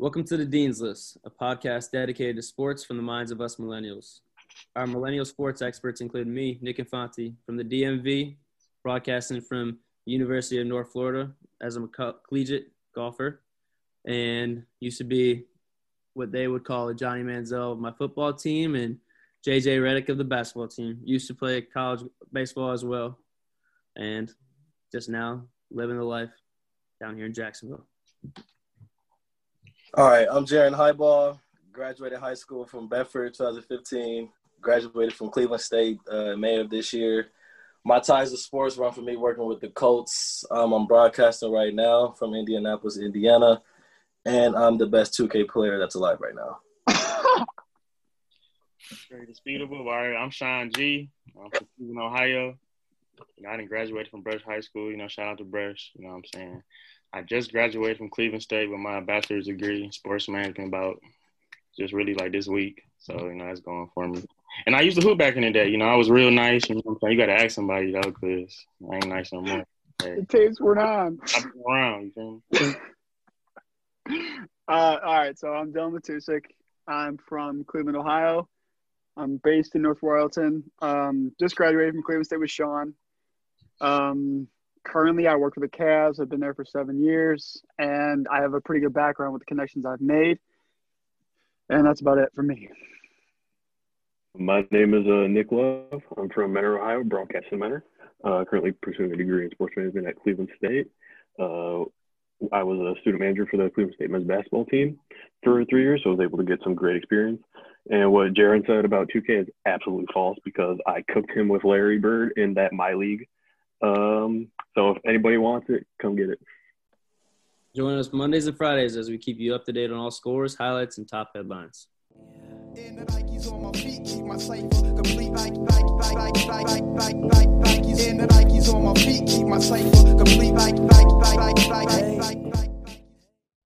Welcome to the Dean's List, a podcast dedicated to sports from the minds of us millennials. Our millennial sports experts include me, Nick Infanti, from the DMV, broadcasting from University of North Florida as I'm a co- collegiate golfer, and used to be what they would call a Johnny Manziel of my football team, and JJ Redick of the basketball team. Used to play college baseball as well, and just now living the life down here in Jacksonville. All right, I'm Jaron Highball. Graduated high school from Bedford 2015. Graduated from Cleveland State uh, May of this year. My ties to sports run for me working with the Colts. Um, I'm broadcasting right now from Indianapolis, Indiana, and I'm the best 2K player that's alive right now. Very disputable. All right, I'm Sean G. I'm from Cleveland, Ohio. You know, I didn't graduate from Brush High School. You know, shout out to Brush. You know what I'm saying? I just graduated from Cleveland State with my bachelor's degree in sports management about just really like this week. So, you know, that's going for me. And I used to hoop back in the day. You know, I was real nice. You know what I'm saying? You got to ask somebody, though, because I ain't nice no more. Hey, The tapes were on. I've been around, you feel me? Uh, all right, so I'm Dylan Matusik. I'm from Cleveland, Ohio. I'm based in North Royalton. Um, just graduated from Cleveland State with Sean. Um, currently, I work for the Cavs. I've been there for seven years, and I have a pretty good background with the connections I've made. And that's about it for me. My name is uh, Nick Love. I'm from Mentor, Ohio, broadcasting Mentor. Uh, currently pursuing a degree in sports management at Cleveland State. Uh, I was a student manager for the Cleveland State men's basketball team for three years, so I was able to get some great experience. And what Jaron said about 2K is absolutely false because I cooked him with Larry Bird in that my league. Um, so if anybody wants it, come get it. Join us Mondays and Fridays as we keep you up to date on all scores, highlights, and top headlines. And the Nikes on my feet keep my cipher complete. Like, and the Nikes on my feet keep my cipher complete. Like.